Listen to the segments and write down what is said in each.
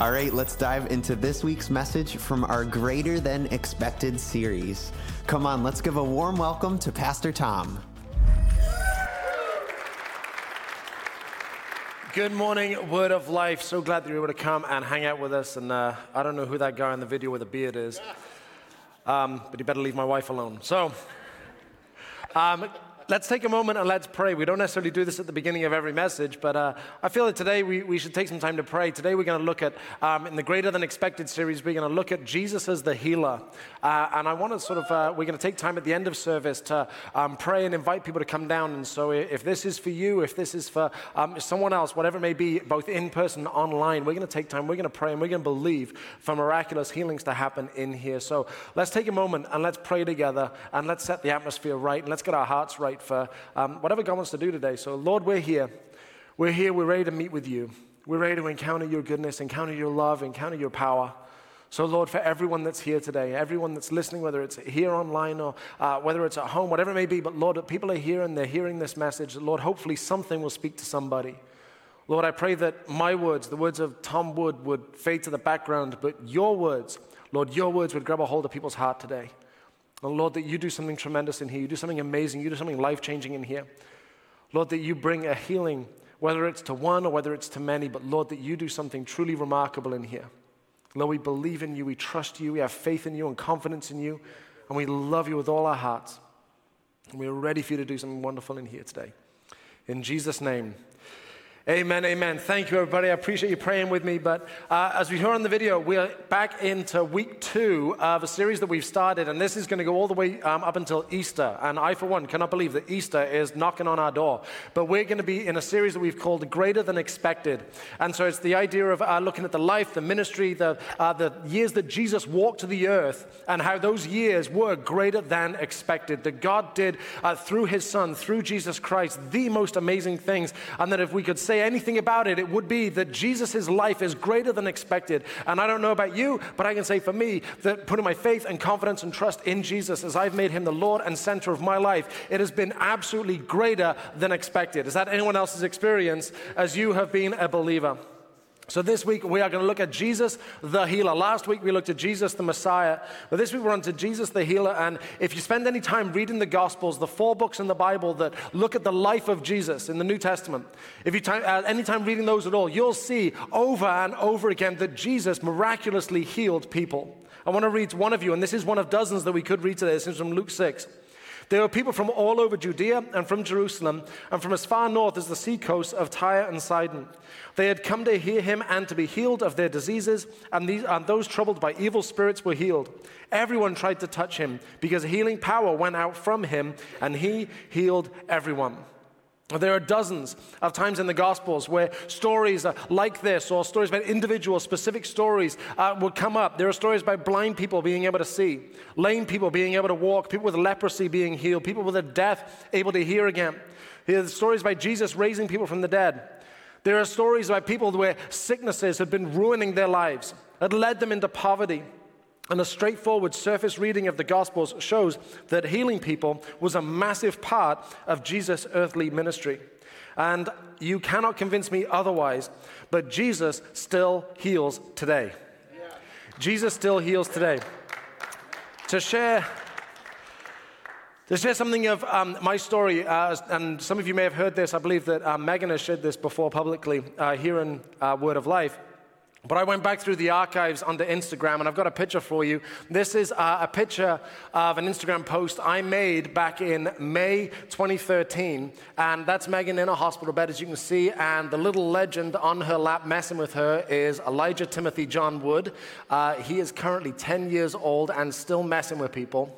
All right, let's dive into this week's message from our Greater Than Expected series. Come on, let's give a warm welcome to Pastor Tom. Good morning, Word of Life. So glad that you're able to come and hang out with us. And uh, I don't know who that guy in the video with the beard is, um, but you better leave my wife alone. So, um, let's take a moment and let's pray. We don't necessarily do this at the beginning of every message, but uh, I feel that today we, we should take some time to pray. Today we're going to look at, um, in the Greater Than Expected series, we're going to look at Jesus as the healer. Uh, and I want to sort of, uh, we're going to take time at the end of service to um, pray and invite people to come down. And so if this is for you, if this is for um, someone else, whatever it may be, both in person, online, we're going to take time, we're going to pray, and we're going to believe for miraculous healings to happen in here. So let's take a moment and let's pray together and let's set the atmosphere right and let's get our hearts right for um, whatever God wants to do today. So, Lord, we're here. We're here. We're ready to meet with you. We're ready to encounter your goodness, encounter your love, encounter your power. So, Lord, for everyone that's here today, everyone that's listening, whether it's here online or uh, whether it's at home, whatever it may be, but Lord, people are here and they're hearing this message. Lord, hopefully something will speak to somebody. Lord, I pray that my words, the words of Tom Wood, would fade to the background, but your words, Lord, your words would grab a hold of people's heart today. And Lord, that you do something tremendous in here. You do something amazing. You do something life changing in here. Lord, that you bring a healing, whether it's to one or whether it's to many, but Lord, that you do something truly remarkable in here. Lord, we believe in you, we trust you, we have faith in you and confidence in you, and we love you with all our hearts. And we're ready for you to do something wonderful in here today. In Jesus' name, Amen, amen. Thank you, everybody. I appreciate you praying with me. But uh, as we heard on the video, we're back into week two of a series that we've started, and this is going to go all the way um, up until Easter. And I, for one, cannot believe that Easter is knocking on our door. But we're going to be in a series that we've called Greater Than Expected. And so it's the idea of uh, looking at the life, the ministry, the, uh, the years that Jesus walked to the earth, and how those years were greater than expected. That God did uh, through his Son, through Jesus Christ, the most amazing things. And that if we could say, say anything about it, it would be that Jesus' life is greater than expected. And I don't know about you, but I can say for me that putting my faith and confidence and trust in Jesus as I've made him the Lord and center of my life, it has been absolutely greater than expected. Is that anyone else's experience as you have been a believer? So, this week we are going to look at Jesus the healer. Last week we looked at Jesus the Messiah, but this week we're on to Jesus the healer. And if you spend any time reading the Gospels, the four books in the Bible that look at the life of Jesus in the New Testament, if you time, uh, any time reading those at all, you'll see over and over again that Jesus miraculously healed people. I want to read one of you, and this is one of dozens that we could read today. This is from Luke 6. There were people from all over Judea and from Jerusalem and from as far north as the seacoast of Tyre and Sidon. They had come to hear him and to be healed of their diseases, and, these, and those troubled by evil spirits were healed. Everyone tried to touch him because healing power went out from him, and he healed everyone. There are dozens of times in the Gospels where stories like this, or stories about individual specific stories, uh, would come up. There are stories about blind people being able to see, lame people being able to walk, people with leprosy being healed, people with a deaf able to hear again. There are stories about Jesus raising people from the dead. There are stories about people where sicknesses had been ruining their lives, had led them into poverty. And a straightforward surface reading of the Gospels shows that healing people was a massive part of Jesus' earthly ministry. And you cannot convince me otherwise, but Jesus still heals today. Jesus still heals today. To share, to share something of um, my story, uh, and some of you may have heard this, I believe that uh, Megan has shared this before publicly uh, here in uh, Word of Life. But I went back through the archives onto Instagram and I've got a picture for you. This is uh, a picture of an Instagram post I made back in May 2013. And that's Megan in a hospital bed, as you can see. And the little legend on her lap messing with her is Elijah Timothy John Wood. Uh, he is currently 10 years old and still messing with people.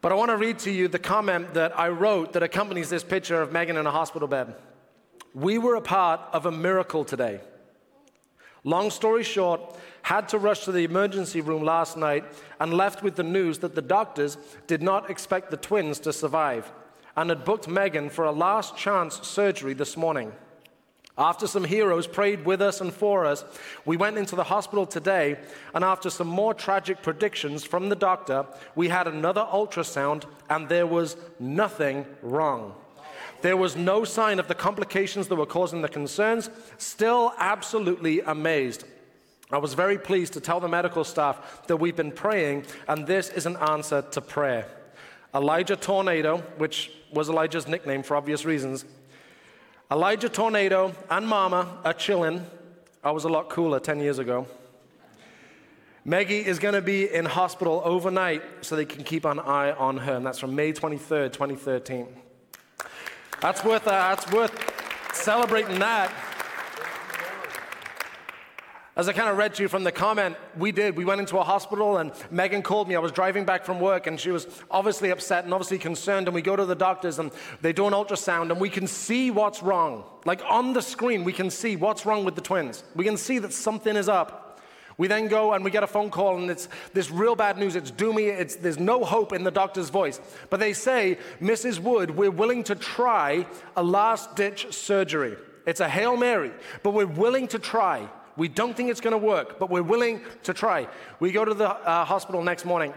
But I want to read to you the comment that I wrote that accompanies this picture of Megan in a hospital bed. We were a part of a miracle today. Long story short, had to rush to the emergency room last night and left with the news that the doctors did not expect the twins to survive and had booked Megan for a last chance surgery this morning. After some heroes prayed with us and for us, we went into the hospital today, and after some more tragic predictions from the doctor, we had another ultrasound, and there was nothing wrong. There was no sign of the complications that were causing the concerns. Still absolutely amazed. I was very pleased to tell the medical staff that we've been praying, and this is an answer to prayer. Elijah Tornado, which was Elijah's nickname for obvious reasons, Elijah Tornado and Mama are chilling. I was a lot cooler 10 years ago. Maggie is going to be in hospital overnight so they can keep an eye on her, and that's from May 23rd, 2013. That's worth, uh, that's worth celebrating that. As I kind of read to you from the comment, we did. We went into a hospital and Megan called me. I was driving back from work and she was obviously upset and obviously concerned. And we go to the doctors and they do an ultrasound and we can see what's wrong. Like on the screen, we can see what's wrong with the twins. We can see that something is up. We then go and we get a phone call and it's this real bad news. It's doomy. It's, there's no hope in the doctor's voice. But they say, Mrs. Wood, we're willing to try a last ditch surgery. It's a Hail Mary, but we're willing to try. We don't think it's going to work, but we're willing to try. We go to the uh, hospital next morning.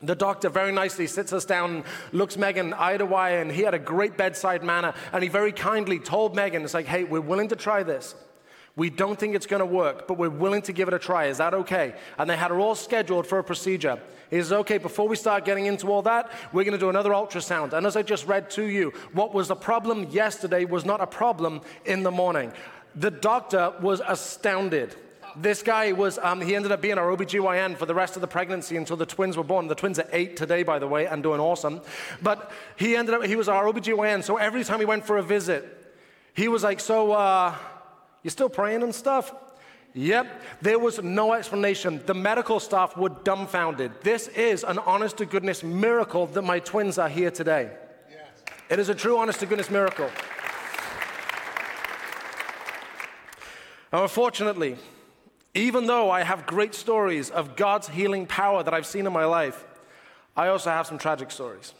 The doctor very nicely sits us down, looks Megan eye to eye, and he had a great bedside manner. And he very kindly told Megan, it's like, hey, we're willing to try this. We don't think it's going to work, but we're willing to give it a try. Is that okay? And they had her all scheduled for a procedure. He says, okay, before we start getting into all that, we're going to do another ultrasound. And as I just read to you, what was a problem yesterday was not a problem in the morning. The doctor was astounded. This guy was, um, he ended up being our OBGYN for the rest of the pregnancy until the twins were born. The twins are eight today, by the way, and doing awesome. But he ended up, he was our OBGYN. So every time he went for a visit, he was like, So, uh, you still praying and stuff? Yep, there was no explanation. The medical staff were dumbfounded. This is an honest to goodness miracle that my twins are here today. Yes. It is a true honest to goodness miracle. Now, unfortunately, even though I have great stories of God's healing power that I've seen in my life, I also have some tragic stories.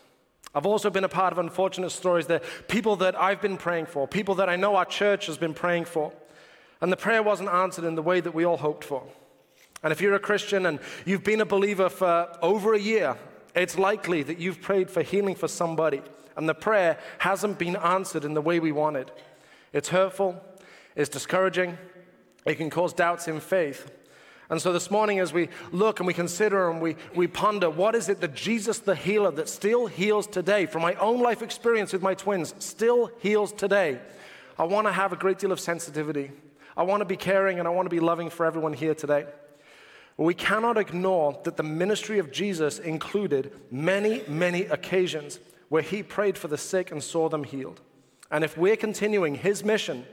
I've also been a part of unfortunate stories that people that I've been praying for, people that I know our church has been praying for, and the prayer wasn't answered in the way that we all hoped for. And if you're a Christian and you've been a believer for over a year, it's likely that you've prayed for healing for somebody, and the prayer hasn't been answered in the way we wanted. It's hurtful, it's discouraging, it can cause doubts in faith. And so this morning, as we look and we consider and we, we ponder, what is it that Jesus the healer that still heals today, from my own life experience with my twins, still heals today? I want to have a great deal of sensitivity. I want to be caring and I want to be loving for everyone here today. We cannot ignore that the ministry of Jesus included many, many occasions where he prayed for the sick and saw them healed. And if we're continuing his mission,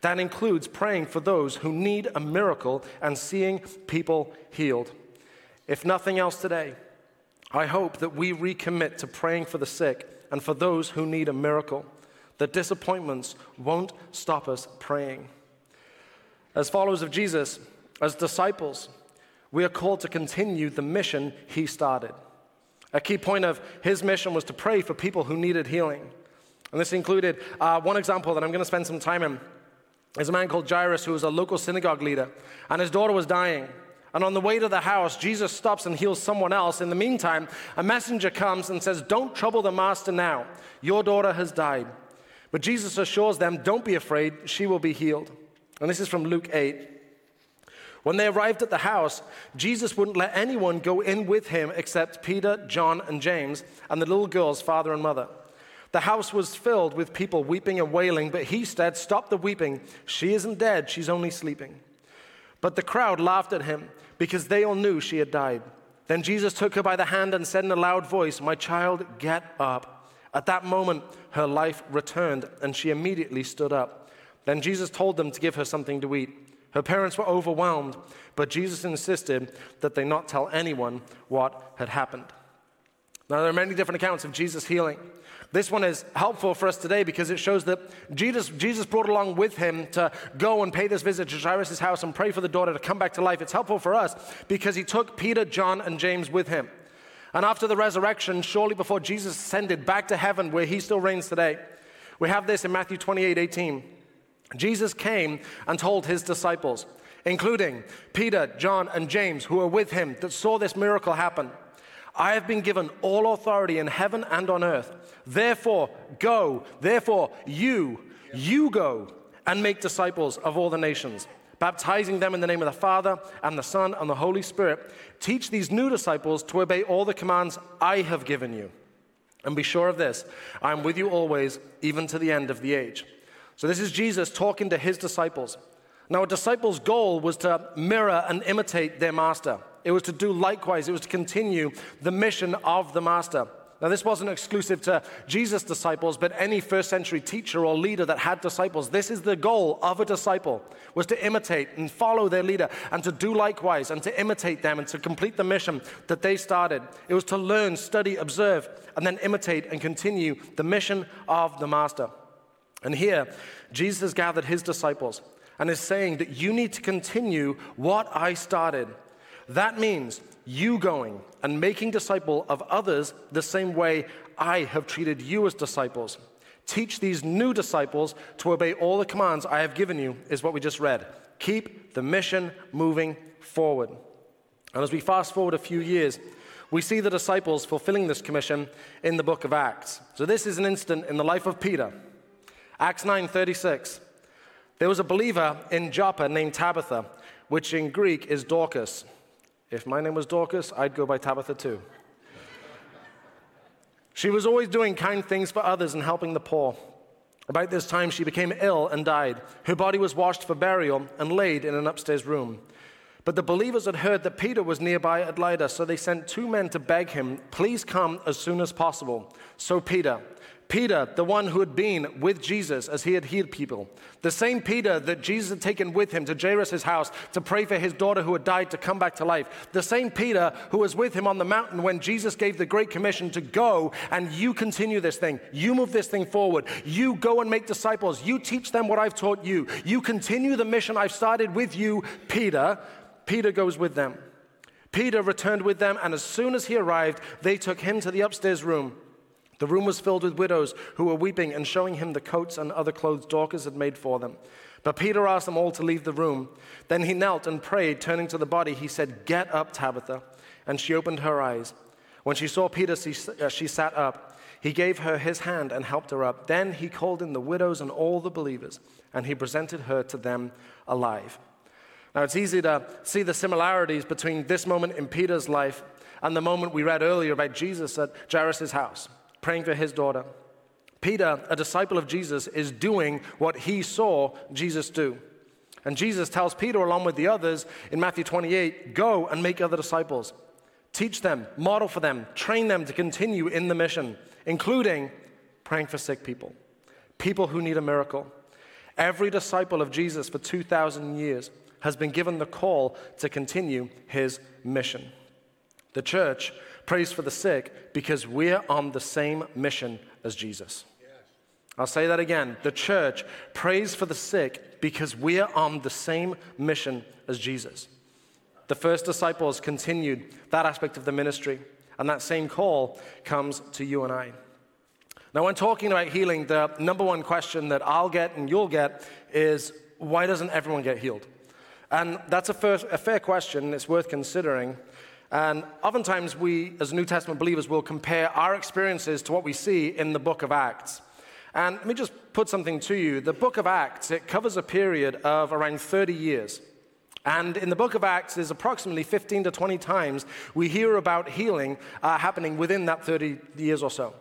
that includes praying for those who need a miracle and seeing people healed. If nothing else today, I hope that we recommit to praying for the sick and for those who need a miracle. That disappointments won't stop us praying. As followers of Jesus, as disciples, we are called to continue the mission he started. A key point of his mission was to pray for people who needed healing. And this included uh, one example that I'm going to spend some time in there's a man called Jairus who was a local synagogue leader, and his daughter was dying. And on the way to the house, Jesus stops and heals someone else. In the meantime, a messenger comes and says, Don't trouble the master now. Your daughter has died. But Jesus assures them, Don't be afraid, she will be healed. And this is from Luke 8. When they arrived at the house, Jesus wouldn't let anyone go in with him except Peter, John, and James, and the little girl's father and mother. The house was filled with people weeping and wailing, but he said, Stop the weeping. She isn't dead, she's only sleeping. But the crowd laughed at him because they all knew she had died. Then Jesus took her by the hand and said in a loud voice, My child, get up. At that moment, her life returned, and she immediately stood up. Then Jesus told them to give her something to eat. Her parents were overwhelmed, but Jesus insisted that they not tell anyone what had happened. Now, there are many different accounts of Jesus healing. This one is helpful for us today because it shows that Jesus, Jesus brought along with him to go and pay this visit to Jairus' house and pray for the daughter to come back to life. It's helpful for us because he took Peter, John, and James with him. And after the resurrection, shortly before Jesus ascended back to heaven where he still reigns today, we have this in Matthew 28 18. Jesus came and told his disciples, including Peter, John, and James, who were with him, that saw this miracle happen. I have been given all authority in heaven and on earth. Therefore, go. Therefore, you, you go and make disciples of all the nations, baptizing them in the name of the Father and the Son and the Holy Spirit. Teach these new disciples to obey all the commands I have given you. And be sure of this I am with you always, even to the end of the age. So, this is Jesus talking to his disciples. Now, a disciple's goal was to mirror and imitate their master. It was to do likewise, it was to continue the mission of the master. Now, this wasn't exclusive to Jesus' disciples, but any first century teacher or leader that had disciples. This is the goal of a disciple, was to imitate and follow their leader and to do likewise and to imitate them and to complete the mission that they started. It was to learn, study, observe, and then imitate and continue the mission of the master. And here, Jesus gathered his disciples and is saying that you need to continue what I started. That means you going and making disciple of others the same way I have treated you as disciples. Teach these new disciples to obey all the commands I have given you, is what we just read. Keep the mission moving forward. And as we fast forward a few years, we see the disciples fulfilling this commission in the book of Acts. So this is an instant in the life of Peter. Acts 9:36. There was a believer in Joppa named Tabitha, which in Greek is Dorcas. If my name was Dorcas, I'd go by Tabitha too. She was always doing kind things for others and helping the poor. About this time, she became ill and died. Her body was washed for burial and laid in an upstairs room. But the believers had heard that Peter was nearby at Lydda, so they sent two men to beg him, Please come as soon as possible. So Peter, Peter, the one who had been with Jesus as he had healed people, the same Peter that Jesus had taken with him to Jairus' house to pray for his daughter who had died to come back to life, the same Peter who was with him on the mountain when Jesus gave the Great Commission to go and you continue this thing. You move this thing forward. You go and make disciples. You teach them what I've taught you. You continue the mission I've started with you, Peter. Peter goes with them. Peter returned with them, and as soon as he arrived, they took him to the upstairs room. The room was filled with widows who were weeping and showing him the coats and other clothes Dorcas had made for them. But Peter asked them all to leave the room. Then he knelt and prayed, turning to the body. He said, Get up, Tabitha. And she opened her eyes. When she saw Peter, she, uh, she sat up. He gave her his hand and helped her up. Then he called in the widows and all the believers, and he presented her to them alive. Now, it's easy to see the similarities between this moment in Peter's life and the moment we read earlier about Jesus at Jairus' house praying for his daughter. Peter, a disciple of Jesus, is doing what he saw Jesus do. And Jesus tells Peter, along with the others in Matthew 28, go and make other disciples. Teach them, model for them, train them to continue in the mission, including praying for sick people, people who need a miracle. Every disciple of Jesus for 2,000 years has been given the call to continue his mission. The church prays for the sick because we're on the same mission as Jesus. I'll say that again. The church prays for the sick because we're on the same mission as Jesus. The first disciples continued that aspect of the ministry, and that same call comes to you and I. Now, when talking about healing, the number one question that I'll get and you'll get is why doesn't everyone get healed? And that's a, first, a fair question, it's worth considering. And oftentimes, we as New Testament believers will compare our experiences to what we see in the book of Acts. And let me just put something to you. The book of Acts, it covers a period of around 30 years. And in the book of Acts, there's approximately 15 to 20 times we hear about healing uh, happening within that 30 years or so.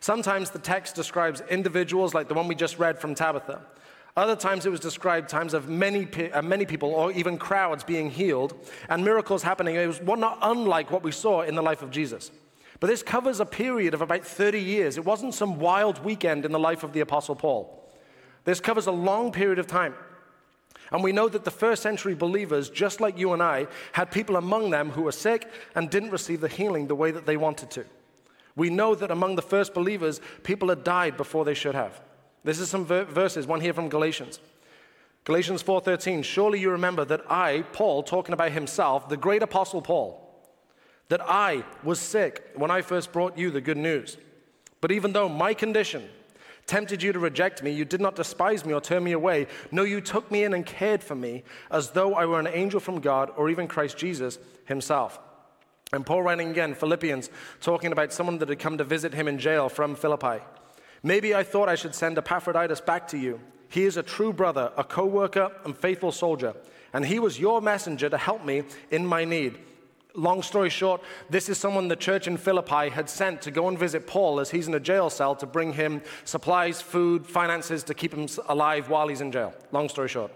Sometimes the text describes individuals like the one we just read from Tabitha. Other times it was described times of many, uh, many people or even crowds being healed and miracles happening. It was not unlike what we saw in the life of Jesus. But this covers a period of about 30 years. It wasn't some wild weekend in the life of the Apostle Paul. This covers a long period of time. And we know that the first century believers, just like you and I, had people among them who were sick and didn't receive the healing the way that they wanted to. We know that among the first believers, people had died before they should have. This is some ver- verses, one here from Galatians. Galatians 4:13, surely you remember that I, Paul, talking about himself, the great apostle Paul, that I was sick when I first brought you the good news. But even though my condition tempted you to reject me, you did not despise me or turn me away. No, you took me in and cared for me as though I were an angel from God or even Christ Jesus himself. And Paul writing again, Philippians, talking about someone that had come to visit him in jail from Philippi. Maybe I thought I should send Epaphroditus back to you. He is a true brother, a co worker, and faithful soldier, and he was your messenger to help me in my need. Long story short, this is someone the church in Philippi had sent to go and visit Paul as he's in a jail cell to bring him supplies, food, finances to keep him alive while he's in jail. Long story short.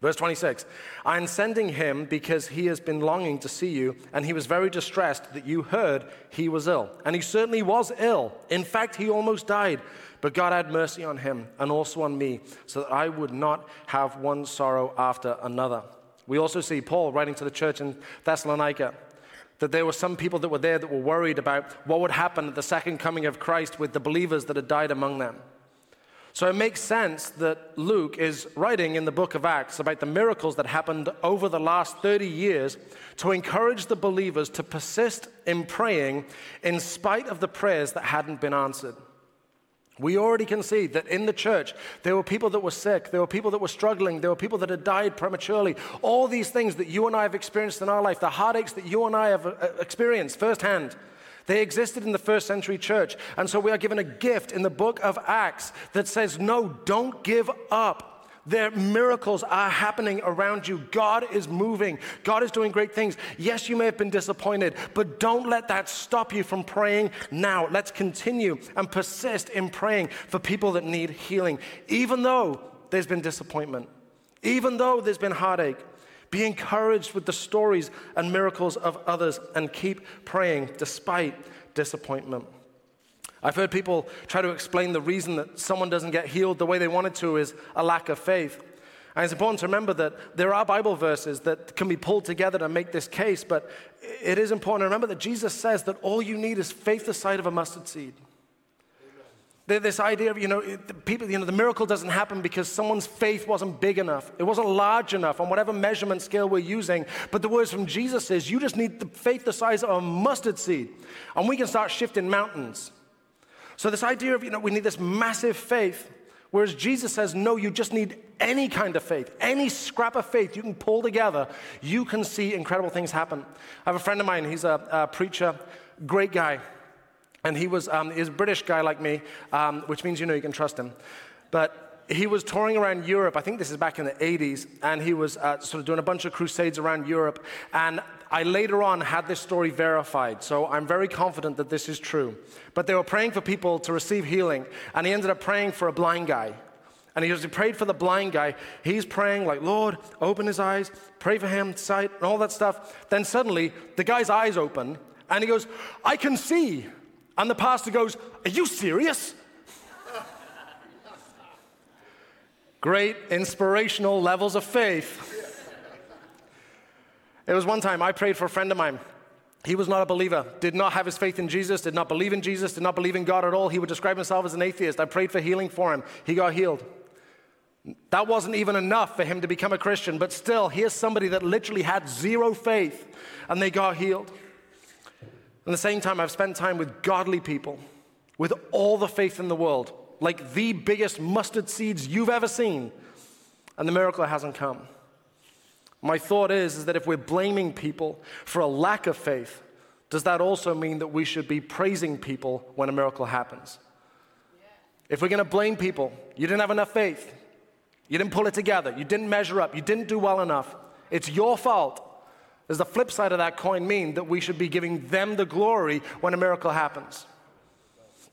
Verse 26 I'm sending him because he has been longing to see you, and he was very distressed that you heard he was ill. And he certainly was ill. In fact, he almost died. But God had mercy on him and also on me, so that I would not have one sorrow after another. We also see Paul writing to the church in Thessalonica that there were some people that were there that were worried about what would happen at the second coming of Christ with the believers that had died among them. So it makes sense that Luke is writing in the book of Acts about the miracles that happened over the last 30 years to encourage the believers to persist in praying in spite of the prayers that hadn't been answered. We already can see that in the church, there were people that were sick, there were people that were struggling, there were people that had died prematurely. All these things that you and I have experienced in our life, the heartaches that you and I have uh, experienced firsthand, they existed in the first century church. And so we are given a gift in the book of Acts that says, no, don't give up. Their miracles are happening around you. God is moving. God is doing great things. Yes, you may have been disappointed, but don't let that stop you from praying now. Let's continue and persist in praying for people that need healing, even though there's been disappointment, even though there's been heartache. Be encouraged with the stories and miracles of others and keep praying despite disappointment. I've heard people try to explain the reason that someone doesn't get healed the way they wanted to is a lack of faith. And it's important to remember that there are Bible verses that can be pulled together to make this case, but it is important to remember that Jesus says that all you need is faith the size of a mustard seed. This idea of, you know, people, you know, the miracle doesn't happen because someone's faith wasn't big enough. It wasn't large enough on whatever measurement scale we're using. But the words from Jesus is you just need the faith the size of a mustard seed. And we can start shifting mountains. So, this idea of, you know, we need this massive faith, whereas Jesus says, no, you just need any kind of faith, any scrap of faith you can pull together, you can see incredible things happen. I have a friend of mine, he's a, a preacher, great guy. And he was um, a British guy like me, um, which means you know you can trust him. But he was touring around Europe. I think this is back in the 80s, and he was uh, sort of doing a bunch of crusades around Europe. And I later on had this story verified, so I'm very confident that this is true. But they were praying for people to receive healing, and he ended up praying for a blind guy. And he, he prayed for the blind guy. He's praying, like, Lord, open his eyes, pray for him, sight, and all that stuff. Then suddenly, the guy's eyes open, and he goes, I can see. And the pastor goes, Are you serious? Great inspirational levels of faith. It was one time I prayed for a friend of mine. He was not a believer, did not have his faith in Jesus, did not believe in Jesus, did not believe in God at all. He would describe himself as an atheist. I prayed for healing for him. He got healed. That wasn't even enough for him to become a Christian, but still, here's somebody that literally had zero faith and they got healed. At the same time, I've spent time with godly people with all the faith in the world, like the biggest mustard seeds you've ever seen, and the miracle hasn't come. My thought is, is that if we're blaming people for a lack of faith, does that also mean that we should be praising people when a miracle happens? If we're going to blame people, you didn't have enough faith, you didn't pull it together, you didn't measure up, you didn't do well enough, it's your fault. Does the flip side of that coin mean that we should be giving them the glory when a miracle happens?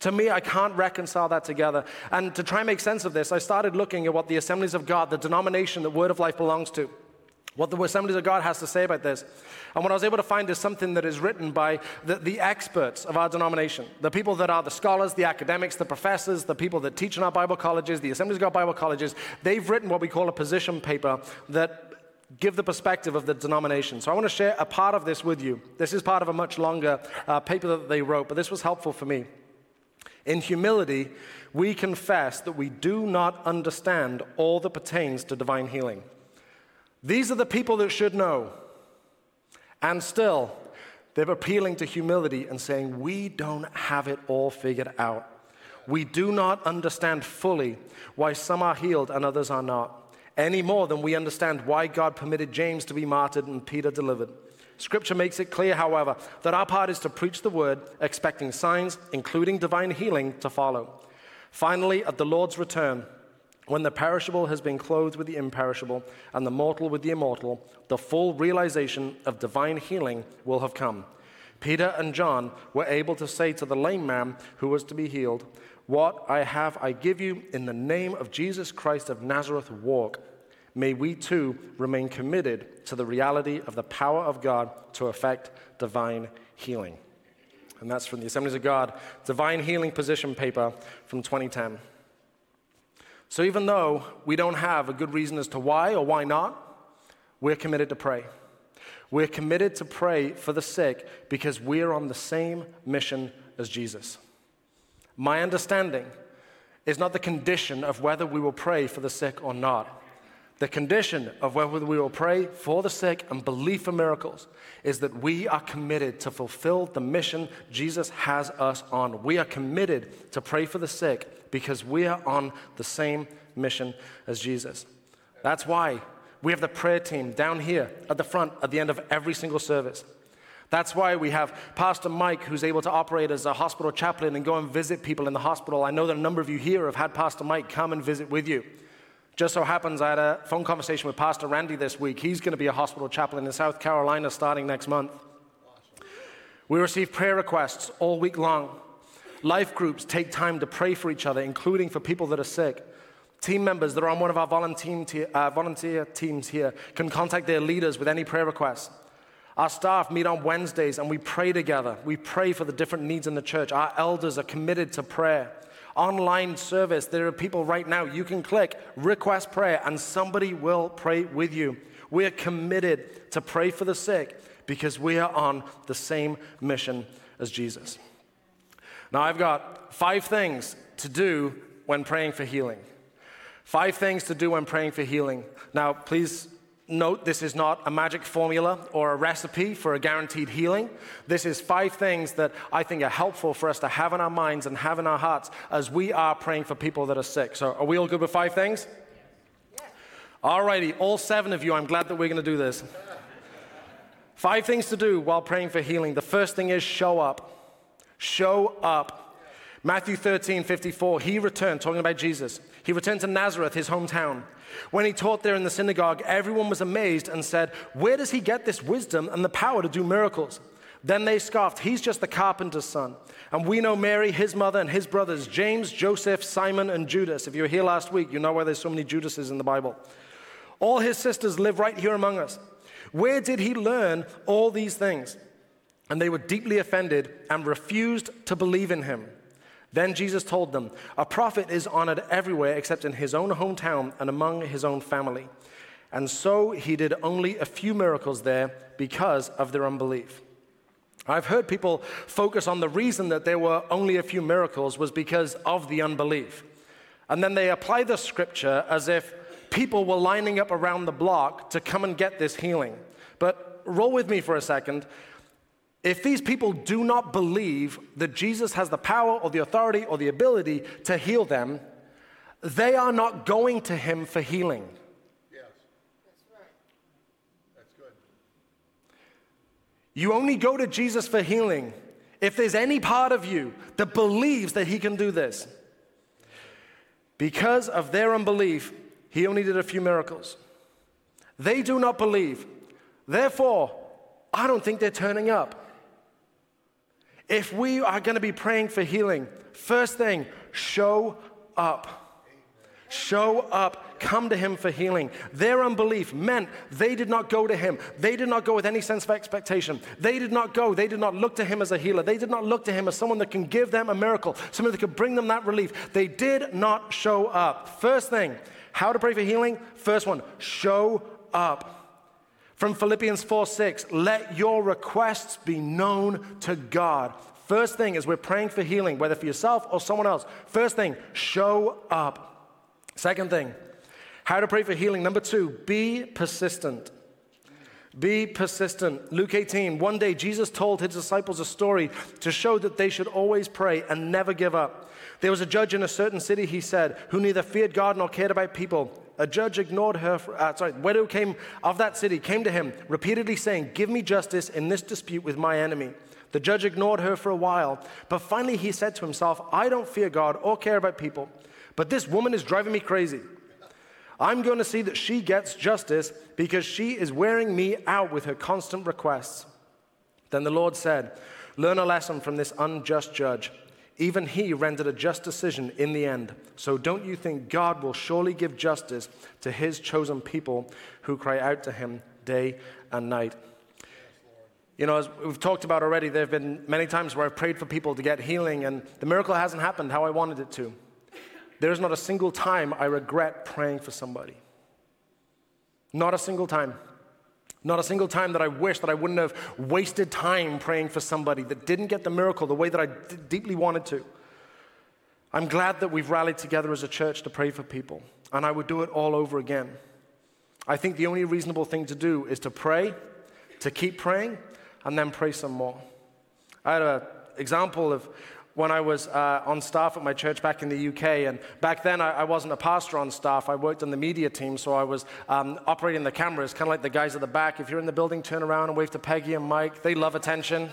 To me, I can't reconcile that together. And to try and make sense of this, I started looking at what the Assemblies of God, the denomination that Word of Life belongs to, what the Assemblies of God has to say about this. And what I was able to find is something that is written by the, the, experts of our denomination, the people that are the scholars, the academics, the professors, the people that teach in our Bible colleges, the Assemblies of God Bible colleges. They've written what we call a position paper that give the perspective of the denomination. So I want to share a part of this with you. This is part of a much longer uh, paper that they wrote, but this was helpful for me. In humility, we confess that we do not understand all that pertains to divine healing. These are the people that should know. And still, they're appealing to humility and saying, We don't have it all figured out. We do not understand fully why some are healed and others are not any more than we understand why God permitted James to be martyred and Peter delivered. Scripture makes it clear, however, that our part is to preach the word, expecting signs, including divine healing, to follow. Finally, at the Lord's return, when the perishable has been clothed with the imperishable and the mortal with the immortal, the full realization of divine healing will have come. Peter and John were able to say to the lame man who was to be healed, What I have, I give you in the name of Jesus Christ of Nazareth, walk. May we too remain committed to the reality of the power of God to effect divine healing. And that's from the Assemblies of God Divine Healing Position paper from 2010. So even though we don't have a good reason as to why or why not, we're committed to pray. We're committed to pray for the sick because we're on the same mission as Jesus. My understanding is not the condition of whether we will pray for the sick or not. The condition of whether we will pray for the sick and believe for miracles is that we are committed to fulfill the mission Jesus has us on. We are committed to pray for the sick because we are on the same mission as Jesus. That's why we have the prayer team down here at the front at the end of every single service. That's why we have Pastor Mike, who's able to operate as a hospital chaplain and go and visit people in the hospital. I know that a number of you here have had Pastor Mike come and visit with you. Just so happens I had a phone conversation with Pastor Randy this week. He's going to be a hospital chaplain in South Carolina starting next month. We receive prayer requests all week long. Life groups take time to pray for each other, including for people that are sick. Team members that are on one of our volunteer, uh, volunteer teams here can contact their leaders with any prayer requests. Our staff meet on Wednesdays and we pray together. We pray for the different needs in the church. Our elders are committed to prayer online service. There are people right now, you can click request prayer and somebody will pray with you. We are committed to pray for the sick because we are on the same mission as Jesus. Now, I've got five things to do when praying for healing. Five things to do when praying for healing. Now, please Note, this is not a magic formula or a recipe for a guaranteed healing. This is five things that I think are helpful for us to have in our minds and have in our hearts as we are praying for people that are sick. So, are we all good with five things? All righty, all seven of you, I'm glad that we're going to do this. Five things to do while praying for healing. The first thing is show up. Show up. Matthew 13, 54, he returned, talking about Jesus. He returned to Nazareth, his hometown. When he taught there in the synagogue, everyone was amazed and said, Where does he get this wisdom and the power to do miracles? Then they scoffed, He's just the carpenter's son. And we know Mary, his mother, and his brothers, James, Joseph, Simon, and Judas. If you were here last week, you know why there's so many Judases in the Bible. All his sisters live right here among us. Where did he learn all these things? And they were deeply offended and refused to believe in him. Then Jesus told them, A prophet is honored everywhere except in his own hometown and among his own family. And so he did only a few miracles there because of their unbelief. I've heard people focus on the reason that there were only a few miracles was because of the unbelief. And then they apply the scripture as if people were lining up around the block to come and get this healing. But roll with me for a second. If these people do not believe that Jesus has the power or the authority or the ability to heal them, they are not going to him for healing. Yes. That's right. That's good. You only go to Jesus for healing if there's any part of you that believes that he can do this. Because of their unbelief, he only did a few miracles. They do not believe. Therefore, I don't think they're turning up. If we are going to be praying for healing, first thing, show up. Show up. Come to Him for healing. Their unbelief meant they did not go to Him. They did not go with any sense of expectation. They did not go. They did not look to Him as a healer. They did not look to Him as someone that can give them a miracle, someone that could bring them that relief. They did not show up. First thing, how to pray for healing? First one, show up. From Philippians 4 6, let your requests be known to God. First thing is we're praying for healing, whether for yourself or someone else. First thing, show up. Second thing, how to pray for healing. Number two, be persistent. Be persistent. Luke 18, one day Jesus told his disciples a story to show that they should always pray and never give up. There was a judge in a certain city, he said, who neither feared God nor cared about people A judge ignored her. For, uh, sorry, widow came of that city came to him repeatedly saying, "Give me justice in this dispute with my enemy." The judge ignored her for a while, but finally he said to himself, "I don't fear God or care about people, but this woman is driving me crazy. I'm going to see that she gets justice because she is wearing me out with her constant requests." Then the Lord said, "Learn a lesson from this unjust judge." Even he rendered a just decision in the end. So don't you think God will surely give justice to his chosen people who cry out to him day and night? You know, as we've talked about already, there have been many times where I've prayed for people to get healing, and the miracle hasn't happened how I wanted it to. There's not a single time I regret praying for somebody. Not a single time. Not a single time that I wish that I wouldn't have wasted time praying for somebody that didn't get the miracle the way that I d- deeply wanted to. I'm glad that we've rallied together as a church to pray for people, and I would do it all over again. I think the only reasonable thing to do is to pray, to keep praying, and then pray some more. I had an example of when I was uh, on staff at my church back in the UK. And back then, I, I, wasn't a pastor on staff. I worked on the media team, so I was um, operating the cameras, kind of like the guys at the back. If you're in the building, turn around and wave to Peggy and Mike. They love attention.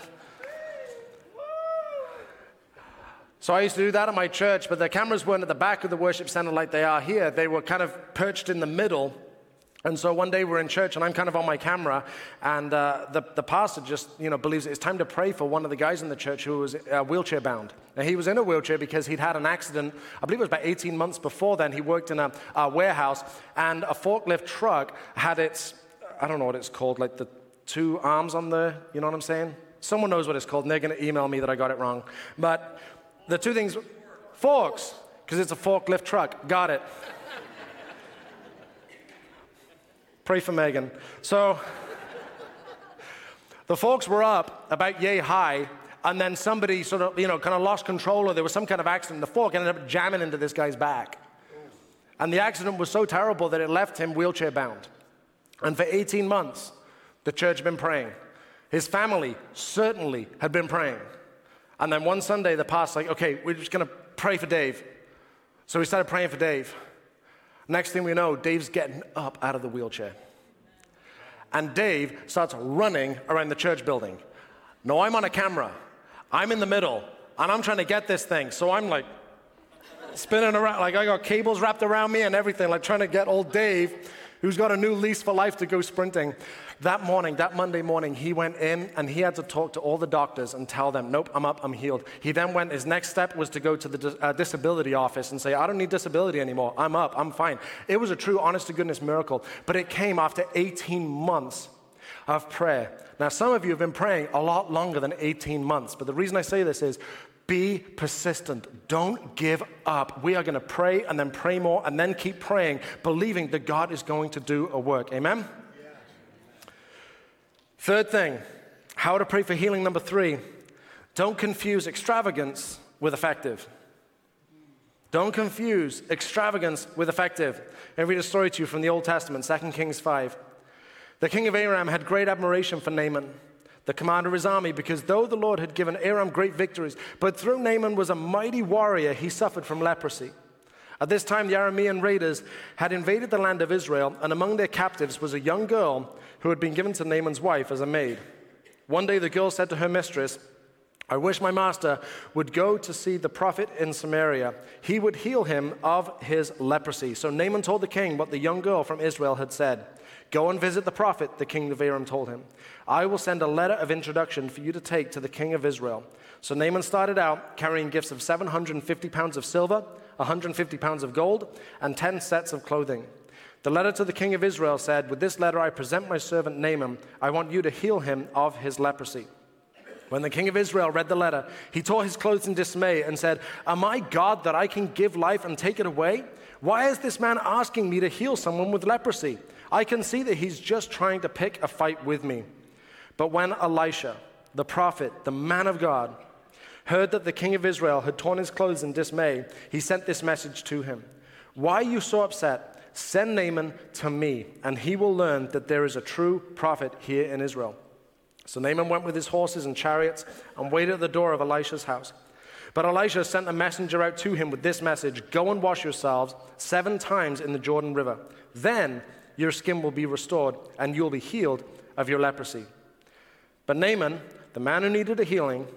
So I used to do that at my church, but the cameras weren't at the back of the worship center like they are here. They were kind of perched in the middle. And so one day we're in church and I'm kind of on my camera, and uh, the, the pastor just you know believes it's time to pray for one of the guys in the church who was uh, wheelchair bound. And he was in a wheelchair because he'd had an accident. I believe it was about 18 months before then. He worked in a, a warehouse, and a forklift truck had its I don't know what it's called, like the two arms on the you know what I'm saying? Someone knows what it's called, and they're going to email me that I got it wrong. But the two things, forks, because it's a forklift truck. Got it. Pray for Megan. So the folks were up about yay high, and then somebody sort of, you know, kind of lost control, or there was some kind of accident. The fork ended up jamming into this guy's back. And the accident was so terrible that it left him wheelchair bound. And for 18 months, the church had been praying. His family certainly had been praying. And then one Sunday, the pastor like, okay, we're just going to pray for Dave. So we started praying for Dave. Next thing we know, Dave's getting up out of the wheelchair. And Dave starts running around the church building. No, I'm on a camera. I'm in the middle, and I'm trying to get this thing. So I'm like spinning around, like I got cables wrapped around me and everything, like trying to get old Dave, who's got a new lease for life, to go sprinting. That morning, that Monday morning, he went in and he had to talk to all the doctors and tell them, nope, I'm up, I'm healed. He then went, his next step was to go to the uh, disability office and say, I don't need disability anymore. I'm up, I'm fine. It was a true, honest to goodness miracle, but it came after 18 months of prayer. Now, some of you have been praying a lot longer than 18 months, but the reason I say this is be persistent. Don't give up. We are going to pray and then pray more and then keep praying, believing that God is going to do a work. Amen? Third thing, how to pray for healing number three. Don't confuse extravagance with effective. Don't confuse extravagance with effective. I read a story to you from the Old Testament, 2 Kings 5. The king of Aram had great admiration for Naaman, the commander of his army, because though the Lord had given Aram great victories, but through Naaman was a mighty warrior, he suffered from leprosy. At this time, the Aramean raiders had invaded the land of Israel, and among their captives was a young girl who had been given to Naaman's wife as a maid. One day, the girl said to her mistress, I wish my master would go to see the prophet in Samaria. He would heal him of his leprosy. So Naaman told the king what the young girl from Israel had said. Go and visit the prophet, the king of Aram told him. I will send a letter of introduction for you to take to the king of Israel. So Naaman started out carrying gifts of 750 pounds of silver 150 pounds of gold, and 10 sets of clothing. The letter to the king of Israel said, With this letter I present my servant Naaman. I want you to heal him of his leprosy. When the king of Israel read the letter, he tore his clothes in dismay and said, Am I God that I can give life and take it away? Why is this man asking me to heal someone with leprosy? I can see that he's just trying to pick a fight with me. But when Elisha, the prophet, the man of God, heard that the king of Israel had torn his clothes in dismay, he sent this message to him Why are you so upset? Send Naaman to me, and he will learn that there is a true prophet here in Israel. So Naaman went with his horses and chariots and waited at the door of Elisha's house. But Elisha sent a messenger out to him with this message Go and wash yourselves seven times in the Jordan River. Then your skin will be restored, and you'll be healed of your leprosy. But Naaman, the man who needed a healing,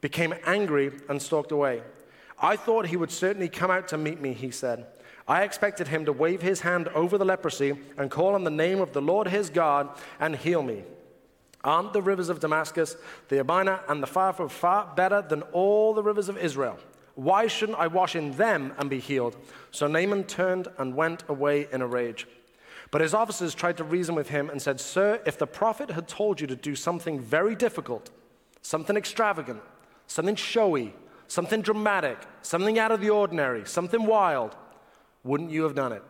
became angry and stalked away. I thought he would certainly come out to meet me, he said. I expected him to wave his hand over the leprosy and call on the name of the Lord his God and heal me. Aren't the rivers of Damascus, the Abana, and the Pharpar far better than all the rivers of Israel? Why shouldn't I wash in them and be healed? So Naaman turned and went away in a rage. But his officers tried to reason with him and said, Sir, if the prophet had told you to do something very difficult, something extravagant, something showy, something dramatic, something out of the ordinary, something wild, wouldn't you have done it?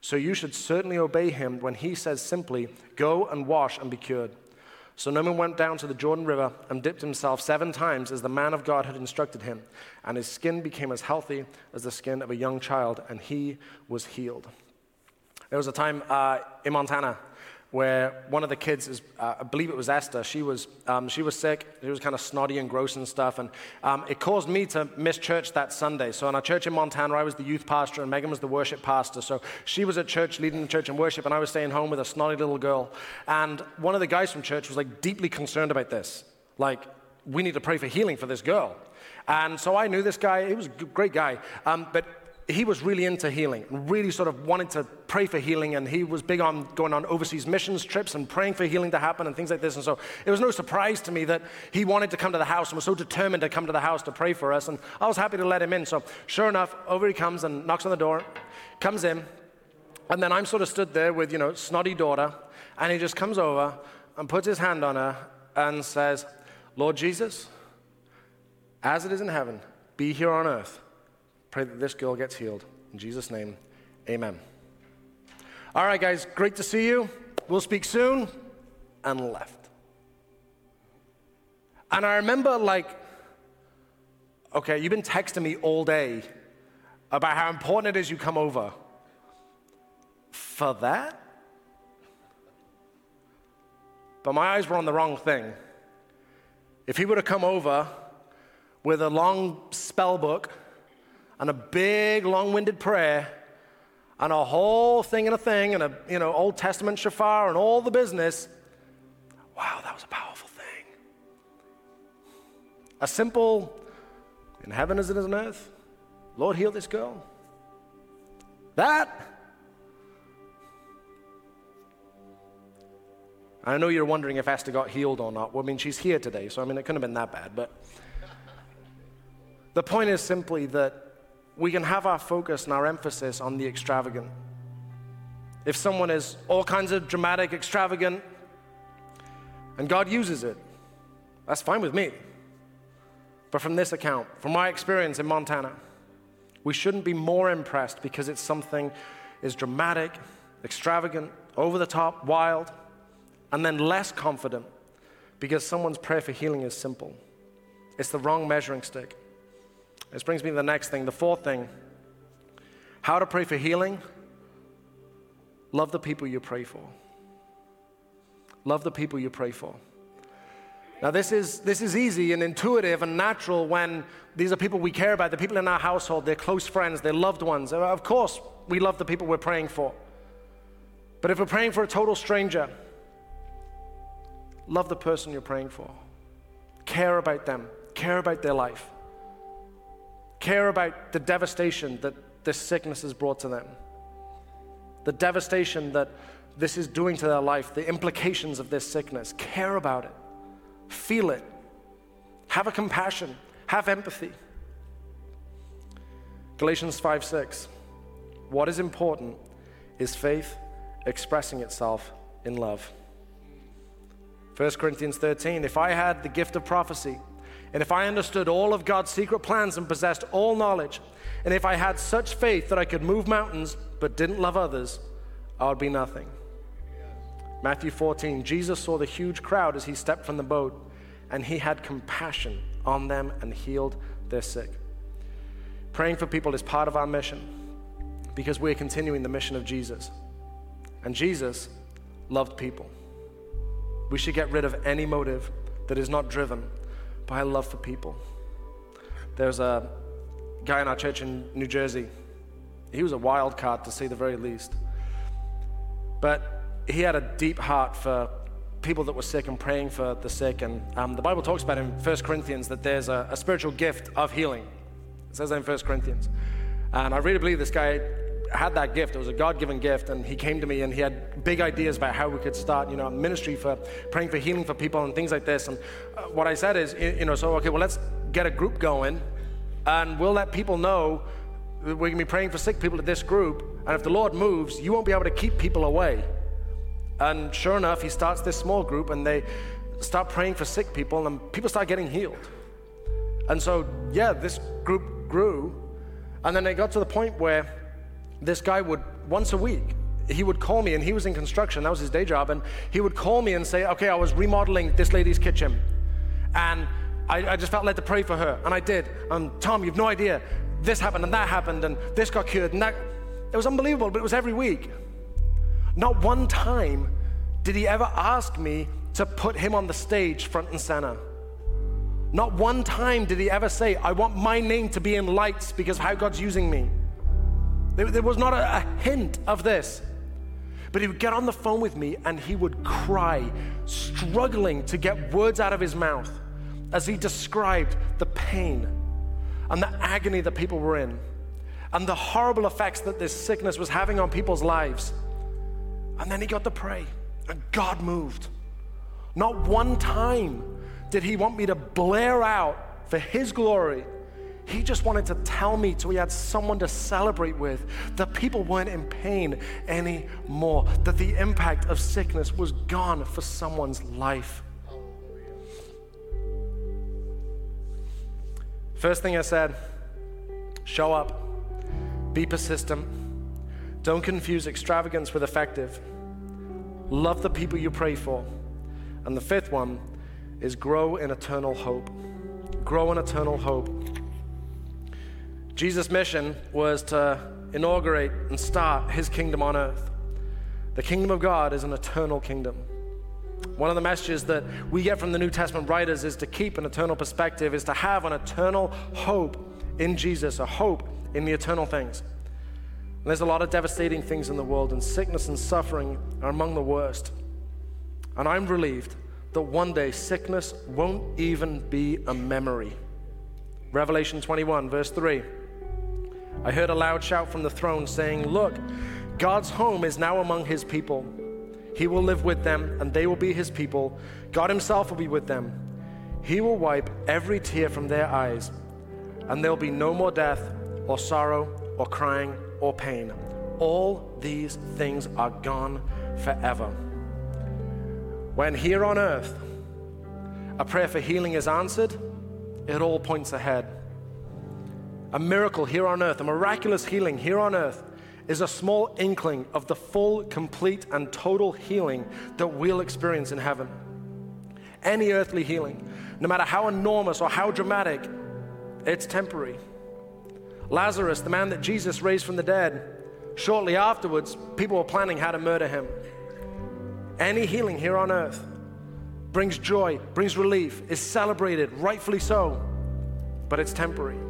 So you should certainly obey him when he says simply, Go and wash and be cured. So Naaman went down to the Jordan River and dipped himself seven times as the man of God had instructed him, and his skin became as healthy as the skin of a young child, and he was healed. There was a time uh, in Montana where one of the kids, is, uh, I believe it was Esther, she was, um, she was sick. She was kind of snotty and gross and stuff. And um, it caused me to miss church that Sunday. So in our church in Montana, I was the youth pastor and Megan was the worship pastor. So she was at church leading the church in worship and I was staying home with a snotty little girl. And one of the guys from church was like deeply concerned about this. Like, we need to pray for healing for this girl. And so I knew this guy. He was a great guy. Um, but he was really into healing, really sort of wanted to pray for healing, and he was big on going on overseas missions trips and praying for healing to happen and things like this. And so it was no surprise to me that he wanted to come to the house and was so determined to come to the house to pray for us. And I was happy to let him in. So sure enough, over he comes and knocks on the door, comes in, and then I'm sort of stood there with, you know, snotty daughter, and he just comes over and puts his hand on her and says, Lord Jesus, as it is in heaven, be here on earth Pray that this girl gets healed. In Jesus' name, amen. All right, guys, great to see you. We'll speak soon. And left. And I remember, like, okay, you've been texting me all day about how important it is you come over. For that? But my eyes were on the wrong thing. If he would have come over with a long spell book, and a big, long winded prayer and a whole thing and a thing and a you know Old Testament shofar and all the business. Wow, that was a powerful thing. A simple, in heaven as it is on earth, Lord, heal this girl. That. I know you're wondering if Esther got healed or not. Well, I mean, she's here today, so I mean, it couldn't have been that bad. But the point is simply that we can have our focus and our emphasis on the extravagant. If someone is all kinds of dramatic, extravagant, and God uses it, that's fine with me. But from this account, from my experience in Montana, we shouldn't be more impressed because it's something is dramatic, extravagant, over the top, wild, and then less confident because someone's prayer for healing is simple. It's the wrong measuring stick. This brings me to the next thing, the fourth thing. How to pray for healing. Love the people you pray for. Love the people you pray for. Now, this is, this is easy and intuitive and natural when these are people we care about, the people in our household, they're close friends, they're loved ones. Uh, of course, we love the people we're praying for. But if we're praying for a total stranger, love the person you're praying for. Care about them, care about their life care about the devastation that this sickness has brought to them, the devastation that this is doing to their life, the implications of this sickness. Care about it, feel it, have a compassion, have empathy. Galatians 5 6. What is important is faith expressing itself in love. 1 Corinthians 13. If I had the gift of prophecy, and if I understood all of God's secret plans and possessed all knowledge, and if I had such faith that I could move mountains but didn't love others, I would be nothing. Matthew 14, Jesus saw the huge crowd as he stepped from the boat, and he had compassion on them and healed their sick. Praying for people is part of our mission because we're continuing the mission of Jesus. And Jesus loved people. We should get rid of any motive that is not driven by love for people. There's a guy in our church in New Jersey. He was a wild card to say the very least. But he had a deep heart for people that were sick and praying for the sick. And um, the Bible talks about in 1 Corinthians that there's a, a spiritual gift of healing. It says that in 1 Corinthians. And I really believe this guy had that gift. It was a God-given gift, and he came to me and he had big ideas about how we could start, you know, ministry for praying for healing for people and things like this. And uh, what I said is, you know, so okay, well, let's get a group going, and we'll let people know that we're gonna be praying for sick people at this group. And if the Lord moves, you won't be able to keep people away. And sure enough, he starts this small group and they start praying for sick people and people start getting healed. And so, yeah, this group grew. And then it got to the point where this guy would, once a week, he would call me and he was in construction, that was his day job. And he would call me and say, okay, I was remodeling this lady's kitchen. And I, I just felt led to pray for her. And I did. And Tom, you've no idea. This happened and that happened and this got cured and that. It was unbelievable, but it was every week. Not one time did he ever ask me to put him on the stage front and center. Not one time did he ever say, I want my name to be in lights because of how God's using me. There, there was not a, a hint of this. But he would get on the phone with me and he would cry, struggling to get words out of his mouth as he described the pain and the agony that people were in and the horrible effects that this sickness was having on people's lives. And then he got to pray, and God moved. Not one time did he want me to blare out for his glory. He just wanted to tell me so he had someone to celebrate with that people weren't in pain anymore, that the impact of sickness was gone for someone's life. First thing I said show up, be persistent don't confuse extravagance with effective. Love the people you pray for. And the fifth one is grow in eternal hope. Grow in eternal hope. Jesus' mission was to inaugurate and start his kingdom on earth. The kingdom of God is an eternal kingdom. One of the messages that we get from the New Testament writers is to keep an eternal perspective, is to have an eternal hope in Jesus, a hope in the eternal things. And there's a lot of devastating things in the world, and sickness and suffering are among the worst. And I'm relieved that one day sickness won't even be a memory. Revelation 21, verse 3. I heard a loud shout from the throne saying, Look, God's home is now among his people. He will live with them, and they will be his people. God himself will be with them. He will wipe every tear from their eyes, and there'll be no more death, or sorrow, or crying or pain. All these things are gone forever. When here on earth a prayer for healing is answered, it all points ahead. A miracle here on earth, a miraculous healing here on earth, is a small inkling of the full, complete, and total healing that we'll experience in heaven. Any earthly healing, no matter how enormous or how dramatic, it's temporary. Lazarus, the man that Jesus raised from the dead, shortly afterwards, people were planning how to murder him. Any healing here on earth brings joy, brings relief, is celebrated, rightfully so, but it's temporary.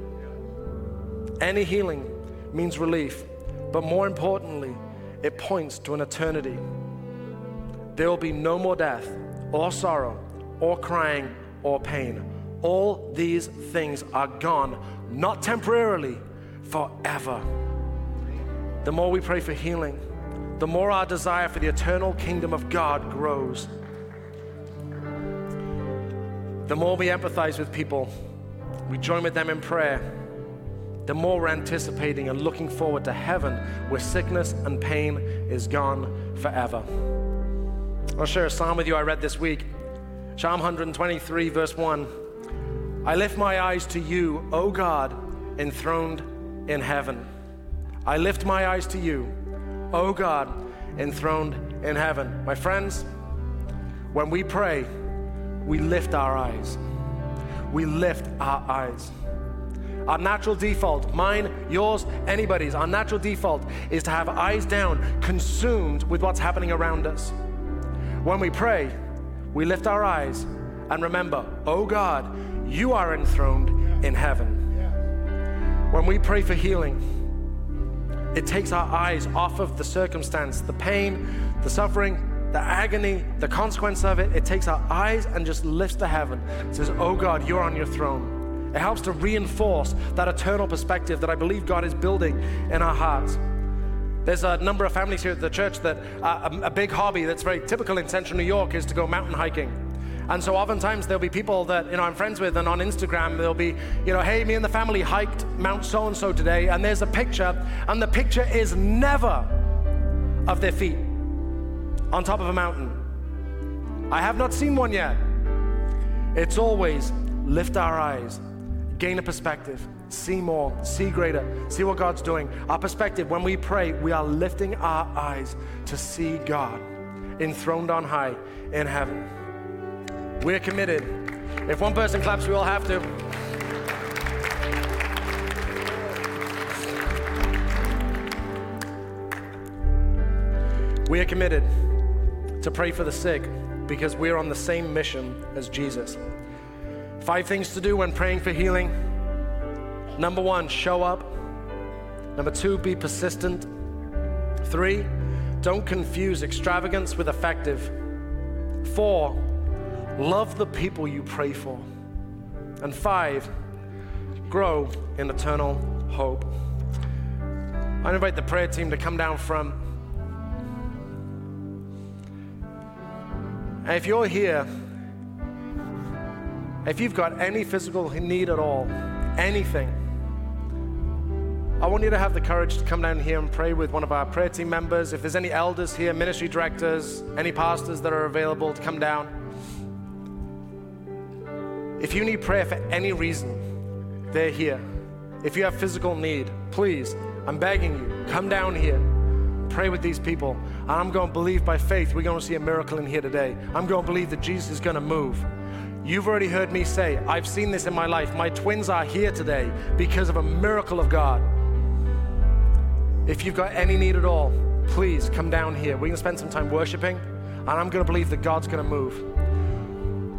Any healing means relief, but more importantly, it points to an eternity. There will be no more death, or sorrow, or crying, or pain. All these things are gone, not temporarily, forever. The more we pray for healing, the more our desire for the eternal kingdom of God grows. The more we empathize with people, we join with them in prayer, the more we're anticipating and looking forward to heaven where sickness and pain is gone forever. I'll share a psalm with you I read this week Psalm 123, verse 1. I lift my eyes to you, O God, enthroned in heaven. I lift my eyes to you, O God, enthroned in heaven. My friends, when we pray, we lift our eyes. We lift our eyes. Our natural default, mine, yours, anybody's, our natural default is to have eyes down, consumed with what's happening around us. When we pray, we lift our eyes and remember, oh God, you are enthroned in heaven. when we pray for healing, it takes our eyes off of the circumstance, the pain, the suffering, the agony, the consequence of it. It takes our eyes and just lifts to heaven. It says, Oh God, you're on your throne. It helps to reinforce that eternal perspective that I believe God is building in our hearts. There's a number of families here at the church that uh, a, a big hobby that's very typical in central New York is to go mountain hiking. And so oftentimes there'll be people that you know I'm friends with, and on Instagram there'll be, you know, hey, me and the family hiked Mount so and so today, and there's a picture, and the picture is never of their feet on top of a mountain. I have not seen one yet. It's always lift our eyes, gain a perspective, see more, see greater, see what God's doing. Our perspective, when we pray, we are lifting our eyes to see God enthroned on high in heaven. We're committed. If one person claps, we all have to. We are committed to pray for the sick because we're on the same mission as Jesus. Five things to do when praying for healing. Number one, show up. Number two, be persistent. Three, don't confuse extravagance with effective. Four, love the people you pray for. And five, grow in eternal hope. I invite the prayer team to come down front. And if you're here, if you've got any physical need at all, anything, I want you to have the courage to come down here and pray with one of our prayer team members. If there's any elders here, ministry directors, any pastors that are available to come down. If you need prayer for any reason, they're here. If you have physical need, please, I'm begging you, come down here pray with these people. And I'm going to believe by faith we're going to see a miracle in here today. I'm going to believe that Jesus is going to move. You've already heard me say, I've seen this in my life. My twins are here today because of a miracle of God. If you've got any need at all, please come down here. We're going to spend some time worshiping, and I'm going to believe that God's going to move.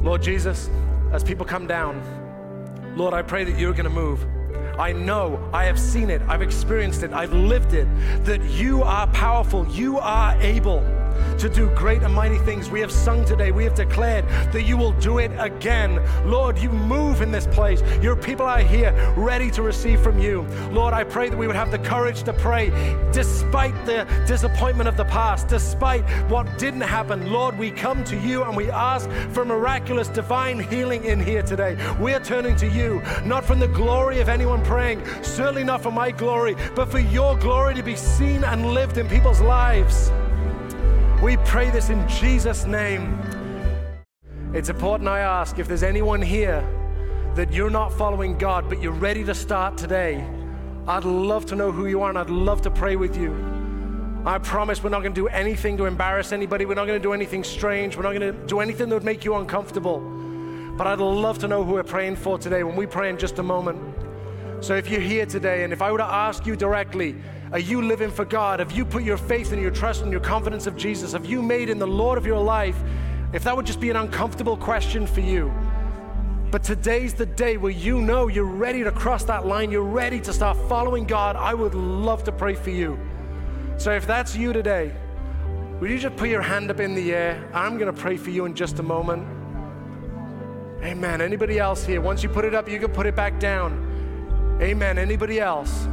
Lord Jesus, as people come down, Lord, I pray that you're going to move. I know, I have seen it, I've experienced it, I've lived it, that you are powerful, you are able to do great and mighty things. We have sung today, we have declared that you will do it again. Lord, you move in this place. Your people are here ready to receive from you. Lord, I pray that we would have the courage to pray despite the disappointment of the past, despite what didn't happen. Lord, we come to you and we ask for miraculous divine healing in here today. We're turning to you, not from the glory of anyone praying, certainly not for my glory, but for your glory to be seen and lived in people's lives. We pray this in Jesus' name. It's important I ask if there's anyone here that you're not following God, but you're ready to start today. I'd love to know who you are and I'd love to pray with you. I promise we're not going to do anything to embarrass anybody. We're not going to do anything strange. We're not going to do anything that would make you uncomfortable. But I'd love to know who we're praying for today when we pray in just a moment. So if you're here today and if I were to ask you directly, are you living for God? Have you put your faith and your trust and your confidence of Jesus? Have you made him the Lord of your life? If that would just be an uncomfortable question for you. But today's the day where you know you're ready to cross that line, you're ready to start following God. I would love to pray for you. So if that's you today, would you just put your hand up in the air? I'm going to pray for you in just a moment. Amen. Anybody else here? Once you put it up, you can put it back down. Amen. Anybody else?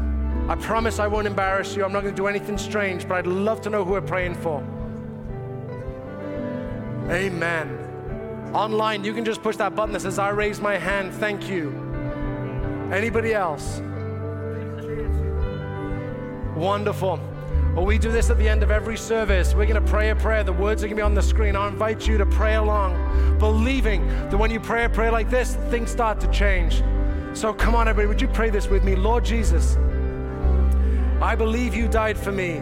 I promise I won't embarrass you. I'm not going to do anything strange, but I'd love to know who we're praying for. Amen. Online, you can just push that button that says, I raise my hand. Thank you. Anybody else? Wonderful. Well, we do this at the end of every service. We're going to pray a prayer. The words are going to be on the screen. I invite you to pray along, believing that when you pray a prayer like this, things start to change. So come on, everybody, would you pray this with me? Lord Jesus, I believe you died for me.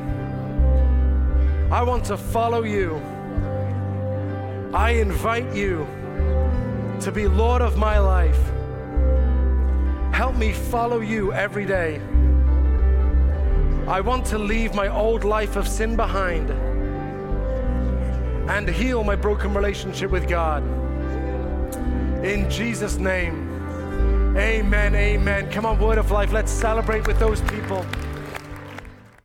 I want to follow you. I invite you to be Lord of my life. Help me follow you every day. I want to leave my old life of sin behind and heal my broken relationship with God. In Jesus' name, Amen, amen. Come on, Word of Life, let's celebrate with those people.